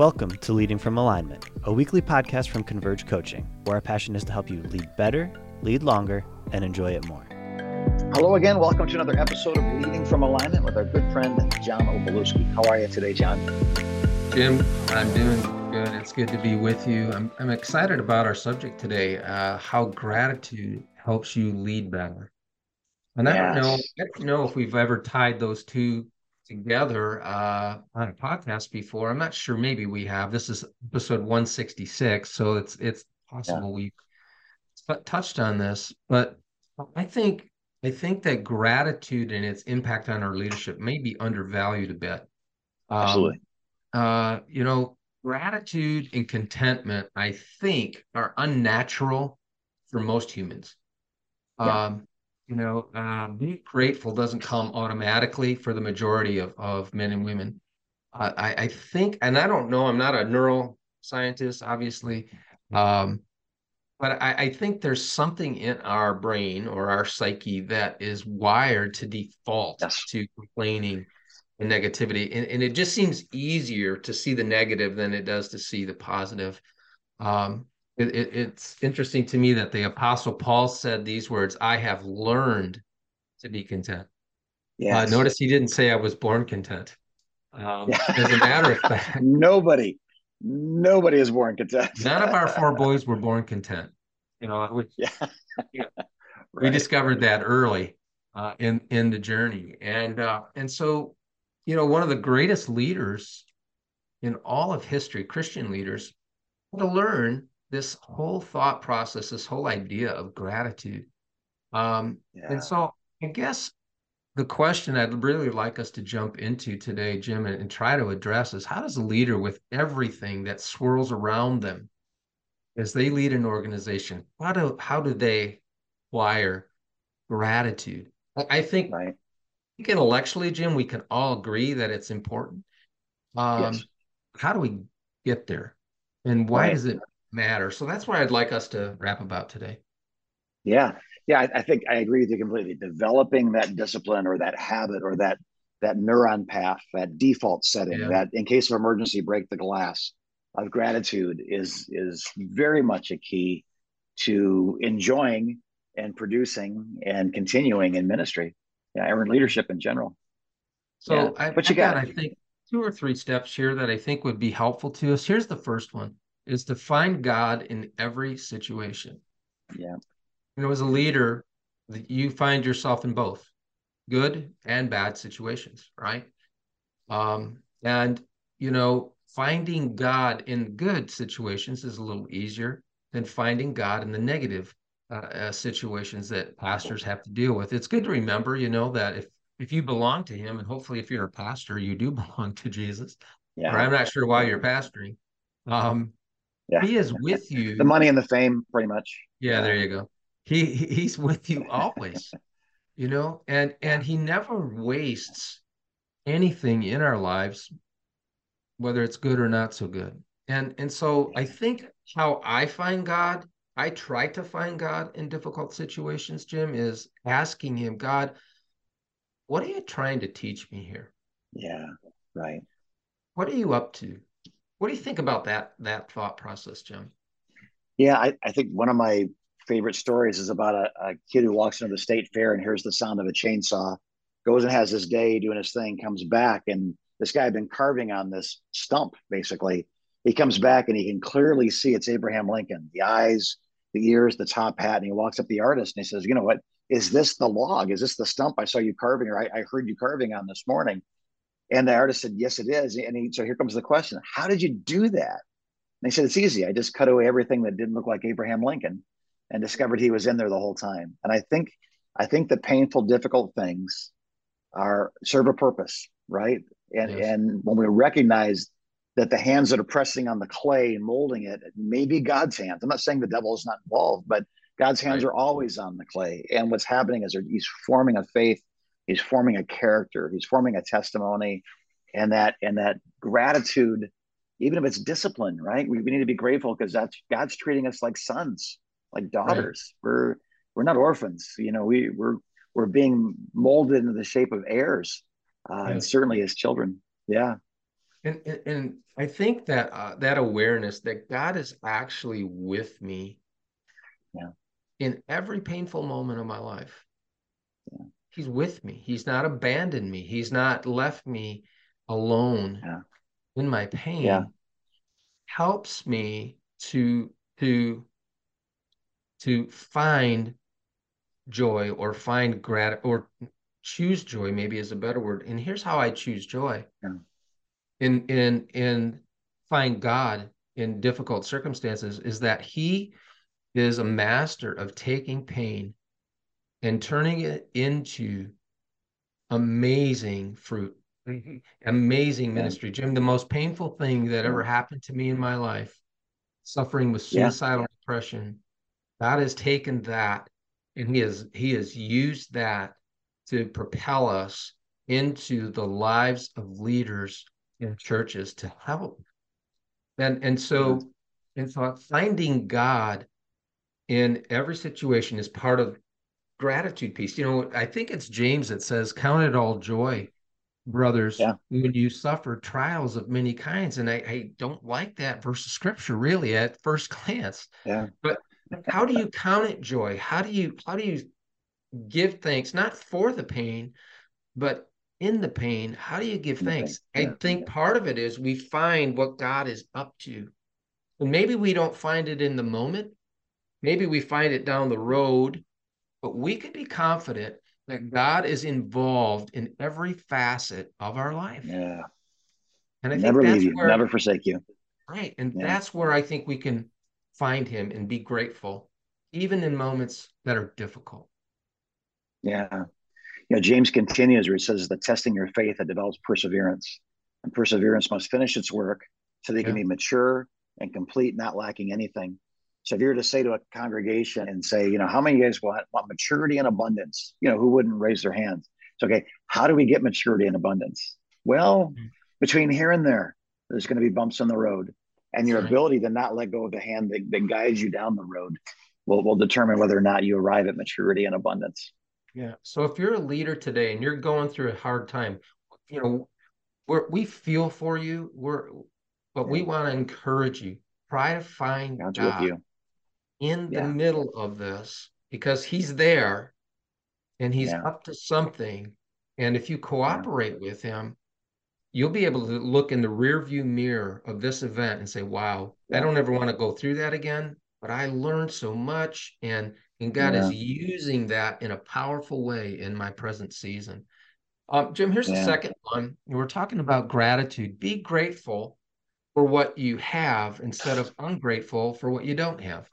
Welcome to Leading from Alignment, a weekly podcast from Converge Coaching, where our passion is to help you lead better, lead longer, and enjoy it more. Hello again. Welcome to another episode of Leading from Alignment with our good friend John Opalewski. How are you today, John? Jim, I'm doing good. It's good to be with you. I'm, I'm excited about our subject today uh, how gratitude helps you lead better. And yes. I don't know, I don't know if we've ever tied those two together uh, on a podcast before. I'm not sure. Maybe we have. This is episode 166, so it's it's possible yeah. we've touched on this. But I think I think that gratitude and its impact on our leadership may be undervalued a bit. Um, Absolutely. Uh, you know, gratitude and contentment, I think, are unnatural for most humans. Yeah. Um, you know, um, being grateful doesn't come automatically for the majority of, of men and women. Uh, I, I think, and I don't know, I'm not a neuroscientist, obviously, um, but I, I think there's something in our brain or our psyche that is wired to default yes. to complaining and negativity. And, and it just seems easier to see the negative than it does to see the positive. Um, it, it, it's interesting to me that the apostle paul said these words i have learned to be content. Yeah uh, notice he didn't say i was born content. Um, as a matter of fact nobody nobody is born content. None of our four boys were born content. You know we, yeah. right. we discovered that early uh, in in the journey. And uh, and so you know one of the greatest leaders in all of history christian leaders to learn this whole thought process, this whole idea of gratitude. Um, yeah. And so I guess the question I'd really like us to jump into today, Jim, and, and, try to address is how does a leader with everything that swirls around them as they lead an organization, how do how do they acquire gratitude? I think right. intellectually, Jim, we can all agree that it's important. Um, yes. How do we get there? And why right. does it matter. So that's where I'd like us to wrap about today. Yeah. Yeah, I, I, think I agree with you completely. Developing that discipline or that habit or that that neuron path, that default setting, yeah. that in case of emergency, break the glass of gratitude is is very much a key to enjoying and producing and continuing in ministry. Yeah, and leadership in general. So yeah. I, but you I got, got I think two or three steps here that I think would be helpful to us. Here's the first one is to find God in every situation. Yeah. You know, as a leader, you find yourself in both good and bad situations, right? Um, and you know, finding God in good situations is a little easier than finding God in the negative uh, uh, situations that pastors have to deal with. It's good to remember, you know, that if if you belong to Him, and hopefully, if you're a pastor, you do belong to Jesus. Yeah. Or I'm not sure why you're pastoring. Um, yeah. He is with you. The money and the fame, pretty much. Yeah, there you go. He he's with you always. you know, and and he never wastes anything in our lives, whether it's good or not so good. And and so I think how I find God, I try to find God in difficult situations, Jim, is asking him, God, what are you trying to teach me here? Yeah, right. What are you up to? What do you think about that that thought process, Jim? Yeah, I, I think one of my favorite stories is about a, a, kid who walks into the state fair and hears the sound of a chainsaw, goes and has his day doing his thing, comes back, and this guy had been carving on this stump, basically. He comes back and he can clearly see it's Abraham Lincoln, the eyes, the ears, the top hat, and he walks up the artist and he says, You know what? Is this the log? Is this the stump I saw you carving or I, I heard you carving on this morning? And the artist said, Yes, it is. And he, so here comes the question How did you do that? And they said, It's easy. I just cut away everything that didn't look like Abraham Lincoln and discovered he was in there the whole time. And I think I think the painful, difficult things are serve a purpose, right? And yes. and when we recognize that the hands that are pressing on the clay and molding it may be God's hands. I'm not saying the devil is not involved, but God's hands right. are always on the clay. And what's happening is he's forming a faith he's forming a character he's forming a testimony and that and that gratitude even if it's discipline right we, we need to be grateful because that's god's treating us like sons like daughters right. we're we're not orphans you know we we're we're being molded into the shape of heirs uh, and certainly as children yeah And, and, and I think that uh, that awareness that God is actually with me yeah. in every painful moment of my life. Yeah. He's with me. He's not abandoned me. He's not left me alone yeah. in my pain. Yeah. Helps me to to to find joy or find grat or choose joy maybe is a better word and here's how i choose joy yeah. in in in find god in difficult circumstances is that he is a master of taking pain and turning it into amazing fruit. Mm-hmm. amazing ministry. Jim the most painful thing that ever happened to me in my life suffering with suicidal yeah. depression god has taken that and he has he has used that to propel us into the lives of leaders in churches to help. And and so and so finding God in every situation is part of gratitude piece. You know, I think it's James that says, Count it all joy, brothers, yeah. when you suffer trials of many kinds. And I, I don't like that verse of scripture really at first glance. Yeah. But how do you count it joy? How do you how do you give thanks not for the pain, but in the pain, how do you give thanks? I think part of it is we find what God is up to. And maybe we don't find it in the moment. Maybe we find it down the road, but we can be confident that God is involved in every facet of our life. Yeah. And I never leave you, where, never forsake you. Right. And yeah. that's where I think we can find him and be grateful, even in moments that are difficult. Yeah. You know, James continues where he says, the testing your faith that develops perseverance. And perseverance must finish its work so they yeah. can be mature and complete, not lacking anything. So if you were to say to a congregation and say, you know, how many of you guys want, want maturity and abundance? You know, who wouldn't raise their hands? So, okay, how do we get maturity and abundance? Well, mm-hmm. between here and there, there's going to be bumps in the road. And your right. ability to not let go of the hand that, that guides you down the road will, will determine whether or not you arrive at maturity and abundance. Yeah. So if you're a leader today and you're going through a hard time, you know, we're, we feel for you. We're, but yeah. we want to encourage you. Try to find God's God with you. In yeah. the middle of this because He's there, and He's yeah. up to something. And if you cooperate with Him, you'll be able to look in the rear view mirror of this event and say, "Wow, I don't ever want to go through that again." But I learned so much, and and God yeah. is using that in a powerful way in my present season. Um, Jim, here's yeah. the second one. We're talking about gratitude. Be grateful for what you have instead of ungrateful for what you don't have.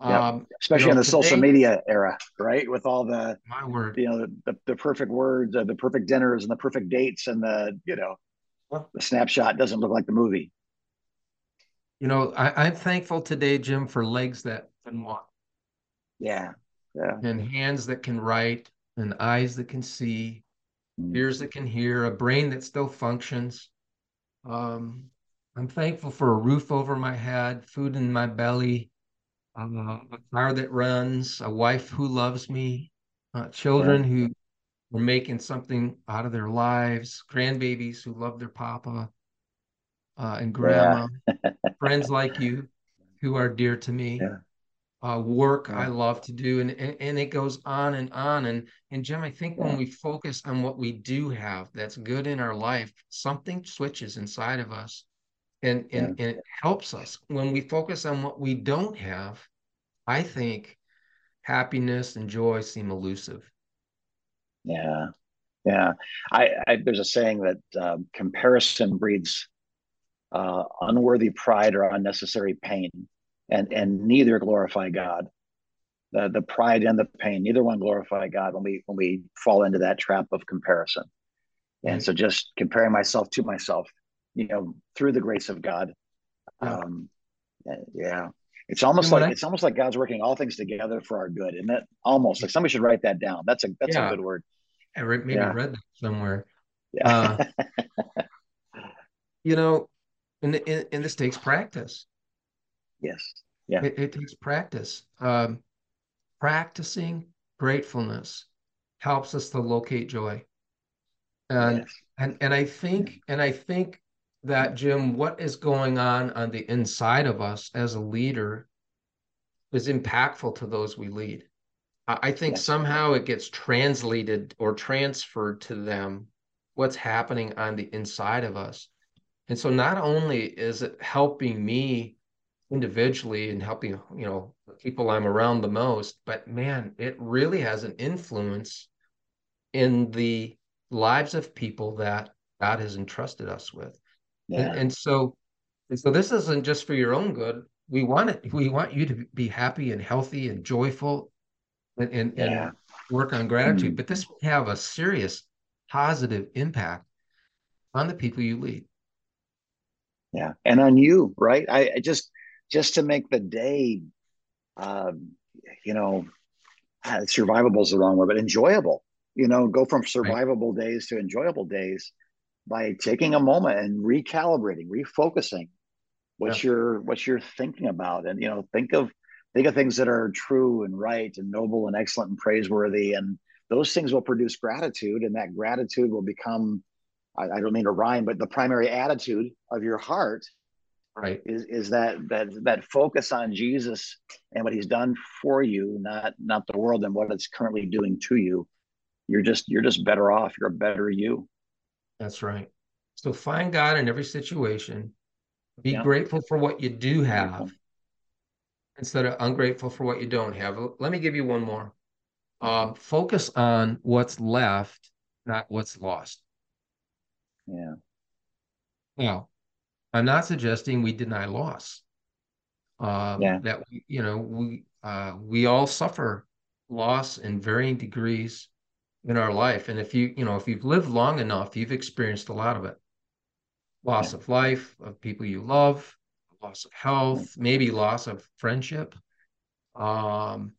Yep. Um, Especially you know, in the today, social media era, right? With all the my word, you know, the, the perfect words, uh, the perfect dinners, and the perfect dates, and the you know, the snapshot doesn't look like the movie. You know, I, I'm thankful today, Jim, for legs that can walk. Yeah. Yeah. And hands that can write, and eyes that can see, mm. ears that can hear, a brain that still functions. Um, I'm thankful for a roof over my head, food in my belly, uh, a car that runs, a wife who loves me, uh, children yeah. who are making something out of their lives, grandbabies who love their papa uh, and grandma, yeah. friends like you who are dear to me. Yeah. Uh, work yeah. I love to do, and, and and it goes on and on. And and Jim, I think when we focus on what we do have that's good in our life, something switches inside of us, and and, and it helps us. When we focus on what we don't have, I think happiness and joy seem elusive. Yeah, yeah. I, I there's a saying that um, comparison breeds uh, unworthy pride or unnecessary pain, and and neither glorify God. The the pride and the pain, neither one glorify God when we when we fall into that trap of comparison. And so, just comparing myself to myself, you know, through the grace of God, um, yeah, it's almost like I, it's almost like God's working all things together for our good, isn't it? Almost like somebody should write that down. That's a that's yeah. a good word. I maybe yeah. read that somewhere. Yeah. Uh, you know, and, and, and this takes practice. Yes. Yeah. It, it takes practice. Um, practicing gratefulness helps us to locate joy. And yes. and and I think and I think that Jim, what is going on on the inside of us as a leader is impactful to those we lead. I think somehow it gets translated or transferred to them what's happening on the inside of us. And so not only is it helping me individually and helping, you know, the people I'm around the most, but man, it really has an influence in the lives of people that God has entrusted us with. Yeah. And, and so and so this isn't just for your own good. We want it, we want you to be happy and healthy and joyful and, and, yeah. and work on gratitude, mm-hmm. but this will have a serious positive impact on the people you lead. Yeah. And on you, right? I, I just just to make the day um, you know, uh, survivable is the wrong word, but enjoyable. You know, go from survivable right. days to enjoyable days by taking a moment and recalibrating, refocusing what yeah. you're what you're thinking about, and you know, think of think of things that are true and right and noble and excellent and praiseworthy, and those things will produce gratitude, and that gratitude will become I, I don't mean to rhyme, but the primary attitude of your heart right. is is that that that focus on jesus and what he's done for you not not the world and what it's currently doing to you. You're just you're just better off. You're a better you that's right. So find god in every situation. Be yeah. grateful for what you do have instead of ungrateful for what you don't have. Let me give you one more. Um, focus on what's left not what's lost. Yeah. Now I'm not suggesting we deny loss. Uh, yeah. That we, you know, we uh, we all suffer loss in varying degrees in our life, and if you, you know, if you've lived long enough, you've experienced a lot of it. Loss yeah. of life, of people you love, loss of health, maybe loss of friendship. Um,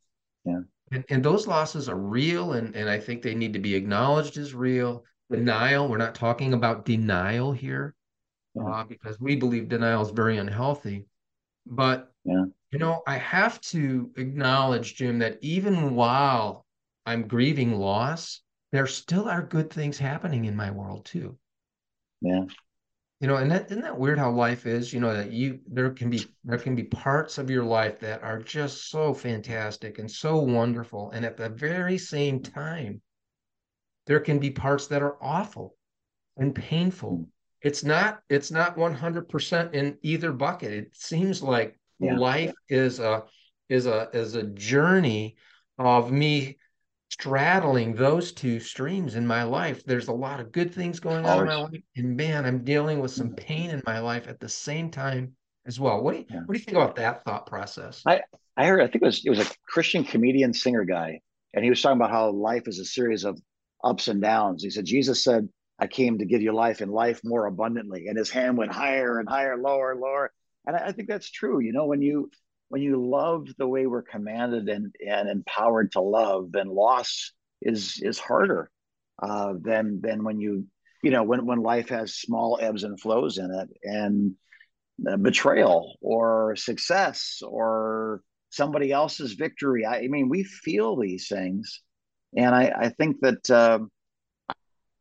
yeah. And, and those losses are real, and, and I think they need to be acknowledged as real. Denial, we're not talking about denial here uh, because we believe denial is very unhealthy. But yeah. you know, I have to acknowledge, Jim, that even while I'm grieving loss, there still are good things happening in my world too. Yeah. You know, and that isn't that weird how life is, you know, that you there can be there can be parts of your life that are just so fantastic and so wonderful. And at the very same time, there can be parts that are awful and painful mm it's not it's not 100% in either bucket it seems like yeah. life is a is a is a journey of me straddling those two streams in my life there's a lot of good things going on in my life and man i'm dealing with some mm-hmm. pain in my life at the same time as well what do you yeah. what do you think about that thought process i i heard i think it was it was a christian comedian singer guy and he was talking about how life is a series of ups and downs he said jesus said I came to give you life and life more abundantly. And his hand went higher and higher, lower, lower. And I, I think that's true. You know, when you when you love the way we're commanded and, and empowered to love, then loss is is harder uh, than than when you you know when when life has small ebbs and flows in it and uh, betrayal or success or somebody else's victory. I, I, mean, we feel these things, and I, I think that. Uh,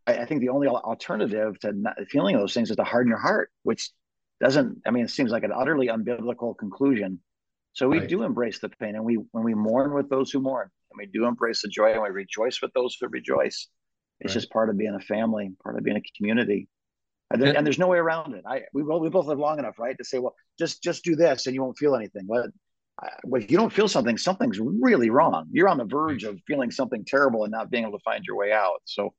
I, I think the only alternative to not feeling those things is to harden your heart, which doesn't. I mean, it seems like an utterly unbiblical conclusion. So we right. do embrace the pain, and we when we mourn with those who mourn, and we do embrace the joy, and we rejoice with those who rejoice. It's right. just part of being a family, part of being a community. And, there, and, there's no way around it. I we both we both live long enough, right, to say, well, just just do this, and you won't feel anything. Well, if you don't feel something, something's really wrong. You're on the hmm. verge of feeling something terrible and not being able to find your way out. So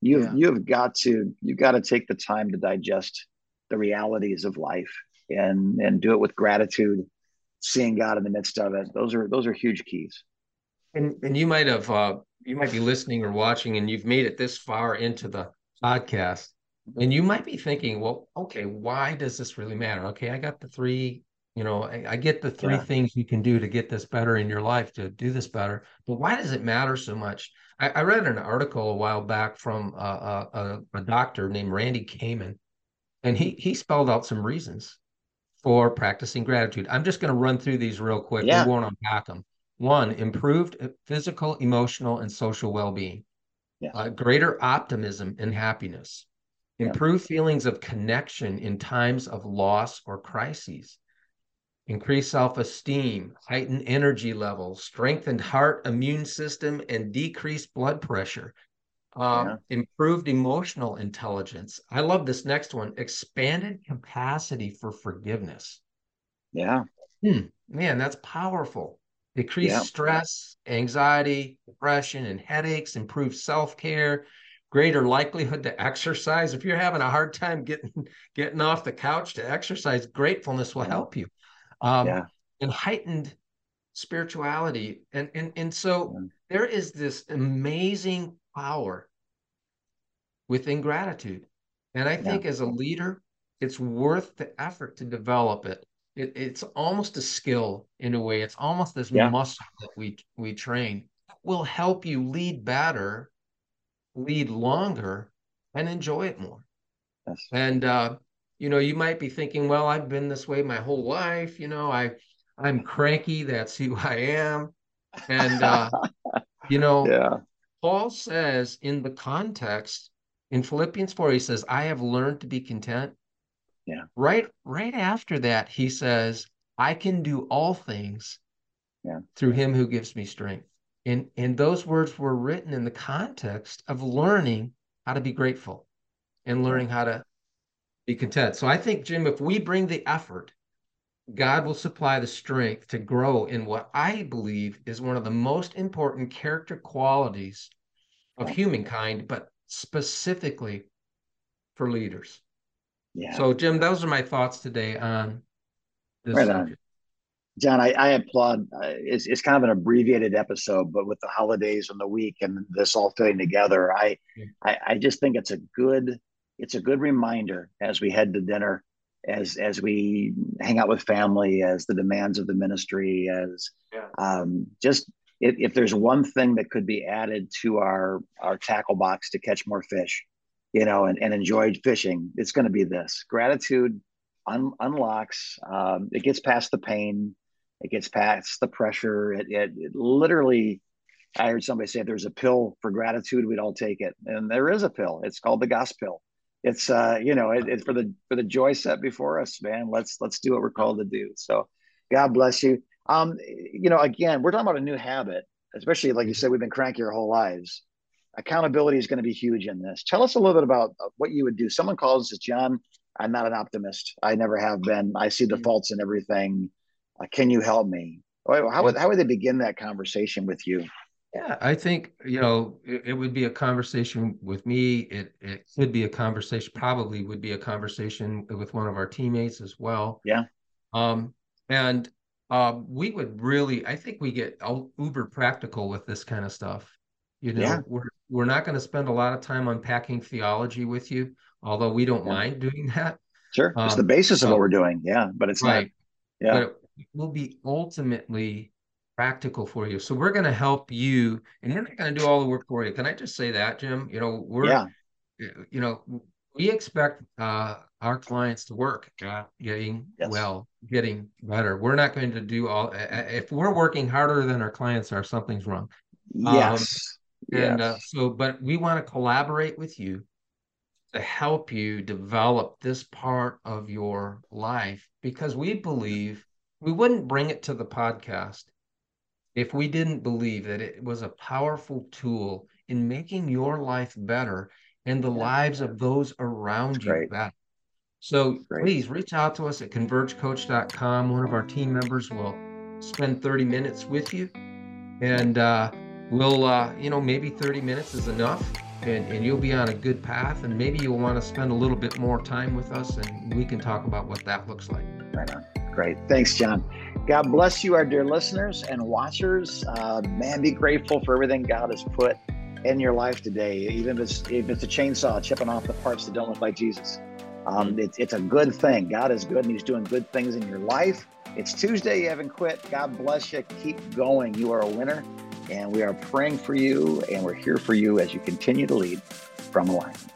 you've yeah. you've got to you've got to take the time to digest the realities of life and and do it with gratitude seeing god in the midst of it. Those are those are huge keys. And and you might have uh you might be listening or watching and you've made it this far into the podcast and you might be thinking well okay why does this really matter? Okay i got the three you know i, I get the three yeah. things you can do to get this better in your life to do this better but why does it matter so much? I, I read an article a while back from a, a, a doctor named Randy Kamen, and he he spelled out some reasons for practicing gratitude. I'm just going to run through these real quick. Yeah. We won't unpack them. One, improved physical, emotional, and social well-being. yes. uh, greater optimism and happiness, improve yeah. feelings of connection in times of loss or crises, increase self esteem, heightened energy levels, strengthened heart immune system, and decreased blood pressure. Um, yeah. improved emotional intelligence. I love this next one expanded capacity for forgiveness. Yeah. Hmm, man, that's powerful. Decrease yeah. stress, anxiety, depression, and headaches, improved self care, greater likelihood to exercise. If you're having a hard time getting getting off the couch to exercise, gratefulness will help you. Um, yeah. And heightened spirituality. And, and, and so yeah. there is this amazing power within gratitude. And I think as a leader, it's worth the effort to develop it. it. It's almost a skill in a way. It's almost this muscle that we we train. It will help you lead better lead longer and enjoy it more. Yes. And uh, you know, you might be thinking, well, I've been this way my whole life. You know, I I'm cranky. That's who I am. And uh, you know, yeah. Paul says in the context in Philippians 4, he says, I have learned to be content. Yeah. Right, right after that, he says, I can do all things yeah. through him who gives me strength. And, and those words were written in the context of learning how to be grateful and learning how to be content. So I think, Jim, if we bring the effort, God will supply the strength to grow in what I believe is one of the most important character qualities of humankind, but specifically for leaders. Yeah. So, Jim, those are my thoughts today on this right subject. John, I, I applaud. Uh, it's, it's kind of an abbreviated episode, but with the holidays and the week and this all fitting together, I, yeah. I, I just think it's a good, it's a good reminder as we head to dinner, as as we hang out with family, as the demands of the ministry, as yeah. um, just if, if there's one thing that could be added to our our tackle box to catch more fish, you know, and, and enjoy fishing, it's going to be this gratitude. Un, unlocks um, it gets past the pain it gets past the pressure. It, it, it literally, I heard somebody say if there's a pill for gratitude, we'd all take it. And there is a pill. It's called the gospel. It's uh, you know, it, it's for the for the joy set before us, man. Let's let's do what we're called to do. So, God bless you. Um, you know, again, we're talking about a new habit, especially like you said, we've been cranky our whole lives. Accountability is going to be huge in this. Tell us a little bit about what you would do. Someone calls us John. I'm not an optimist. I never have been. I see the mm. faults in everything uh, can you help me? How would, how would they begin that conversation with you? Yeah, I think you know it, it, would be a conversation with me. It it could be a conversation. Probably would be a conversation with one of our teammates as well. Yeah. Um, and uh, we would really, I think we get uber practical with this kind of stuff. You know, yeah. we're we're not going to spend a lot of time unpacking theology with you, although we don't yeah. mind doing that. Sure, it's um, the basis of what we're doing. Yeah, but it's right. not. Yeah. But will be ultimately practical for you. So we're going to help you, and we're not going to do all the work for you. Can I just say that, Jim? You know, we're, yeah. you know, we expect uh, our clients to work uh, getting yes. well, getting better. We're not going to do all. If we're working harder than our clients are, something's wrong. Yes. Um, and yes. Uh, so, but we want to collaborate with you to help you develop this part of your life because we believe we wouldn't bring it to the podcast if we didn't believe that it was a powerful tool in making your life better and the lives of those around That's you great. better. So please reach out to us at convergecoach.com. One of our team members will spend 30 minutes with you. And uh, we'll, uh, you know, maybe 30 minutes is enough and, and you'll be on a good path. And maybe you'll want to spend a little bit more time with us and we can talk about what that looks like. Right on. Great. Thanks, John. God bless you, our dear listeners and watchers. Uh, man, be grateful for everything God has put in your life today, even if it's, if it's a chainsaw chipping off the parts that don't look like Jesus. Um, it's, it's a good thing. God is good and He's doing good things in your life. It's Tuesday. You haven't quit. God bless you. Keep going. You are a winner. And we are praying for you and we're here for you as you continue to lead from alignment.